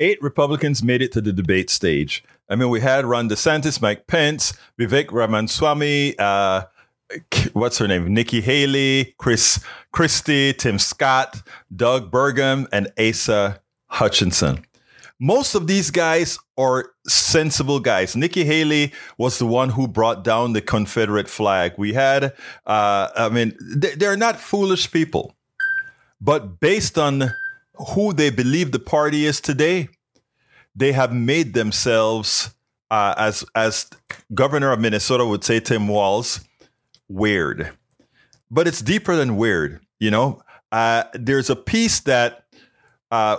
eight Republicans made it to the debate stage. I mean, we had Ron DeSantis, Mike Pence, Vivek Ramaswamy, uh, what's her name? Nikki Haley, Chris Christie, Tim Scott, Doug Burgum, and Asa Hutchinson. Most of these guys are sensible guys. Nikki Haley was the one who brought down the Confederate flag. We had, uh, I mean, they're not foolish people, but based on who they believe the party is today, they have made themselves, uh, as as Governor of Minnesota would say, Tim Walz, weird. But it's deeper than weird. You know, uh, there's a piece that uh,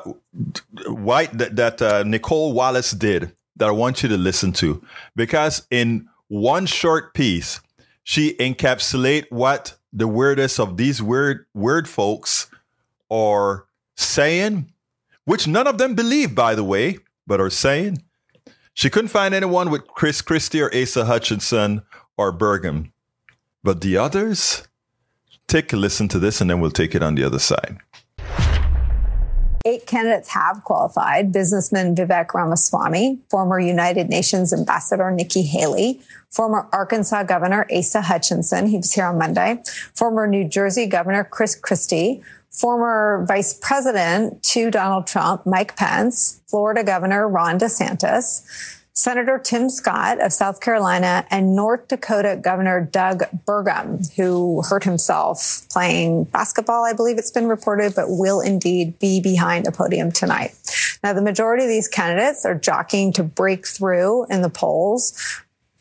White that, that uh, Nicolle Wallace did that I want you to listen to because in one short piece she encapsulate what the weirdest of these weird weird folks are saying, which none of them believe, by the way, but are saying. She couldn't find anyone with Chris Christie or Asa Hutchinson or Burgum. But the others, take a listen to this and then we'll take it on the other side. Eight candidates have qualified. Businessman Vivek Ramaswamy, former United Nations Ambassador Nikki Haley, former Arkansas Governor Asa Hutchinson, he was here on Monday, former New Jersey Governor Chris Christie, former Vice President to Donald Trump, Mike Pence, Florida Governor Ron DeSantis, Senator Tim Scott of South Carolina and North Dakota Governor Doug Burgum, who hurt himself playing basketball, I believe it's been reported, but will indeed be behind a podium tonight. Now, the majority of these candidates are jockeying to break through in the polls.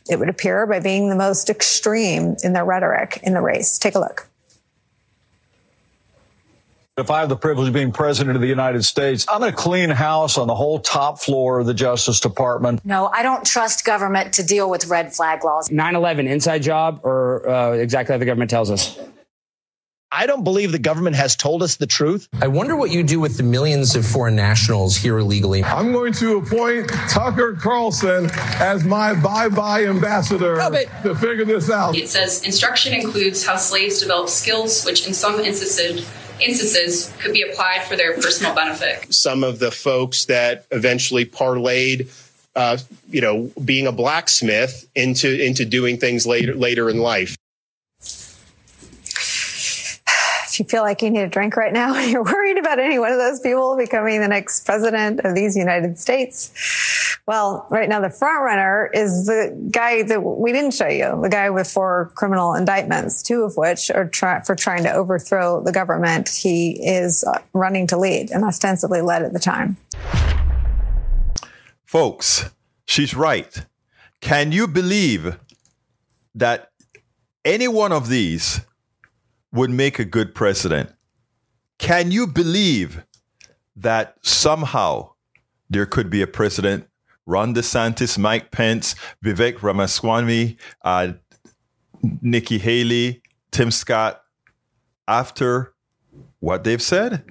It would appear by being the most extreme in their rhetoric in the race. Take a look. If I have the privilege of being president of the United States, I'm going to clean house on the whole top floor of the Justice Department. No, I don't trust government to deal with red flag laws. 9 11 inside job or uh, exactly how the government tells us? I don't believe the government has told us the truth. I wonder what you do with the millions of foreign nationals here illegally. I'm going to appoint Tucker Carlson as my bye bye ambassador to figure this out. It says instruction includes how slaves develop skills, which in some instances instances could be applied for their personal benefit. Some of the folks that eventually parlayed uh, you know, being a blacksmith into into doing things later later in life. If you feel like you need a drink right now, you're worried about any one of those people becoming the next president of these United States. Well, right now the front runner is the guy that we didn't show you, the guy with four criminal indictments, two of which are try- for trying to overthrow the government he is uh, running to lead and ostensibly led at the time. Folks, she's right. Can you believe that any one of these would make a good president? Can you believe that somehow there could be a president Ron DeSantis, Mike Pence, Vivek Ramaswamy, uh, Nikki Haley, Tim Scott, after what they've said?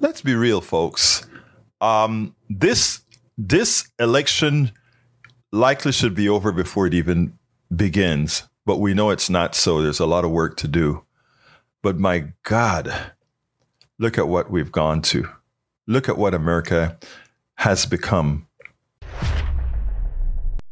Let's be real, folks. Um, this this election likely should be over before it even begins, but we know it's not so. There's a lot of work to do. But my God, look at what we've gone to. Look at what America has become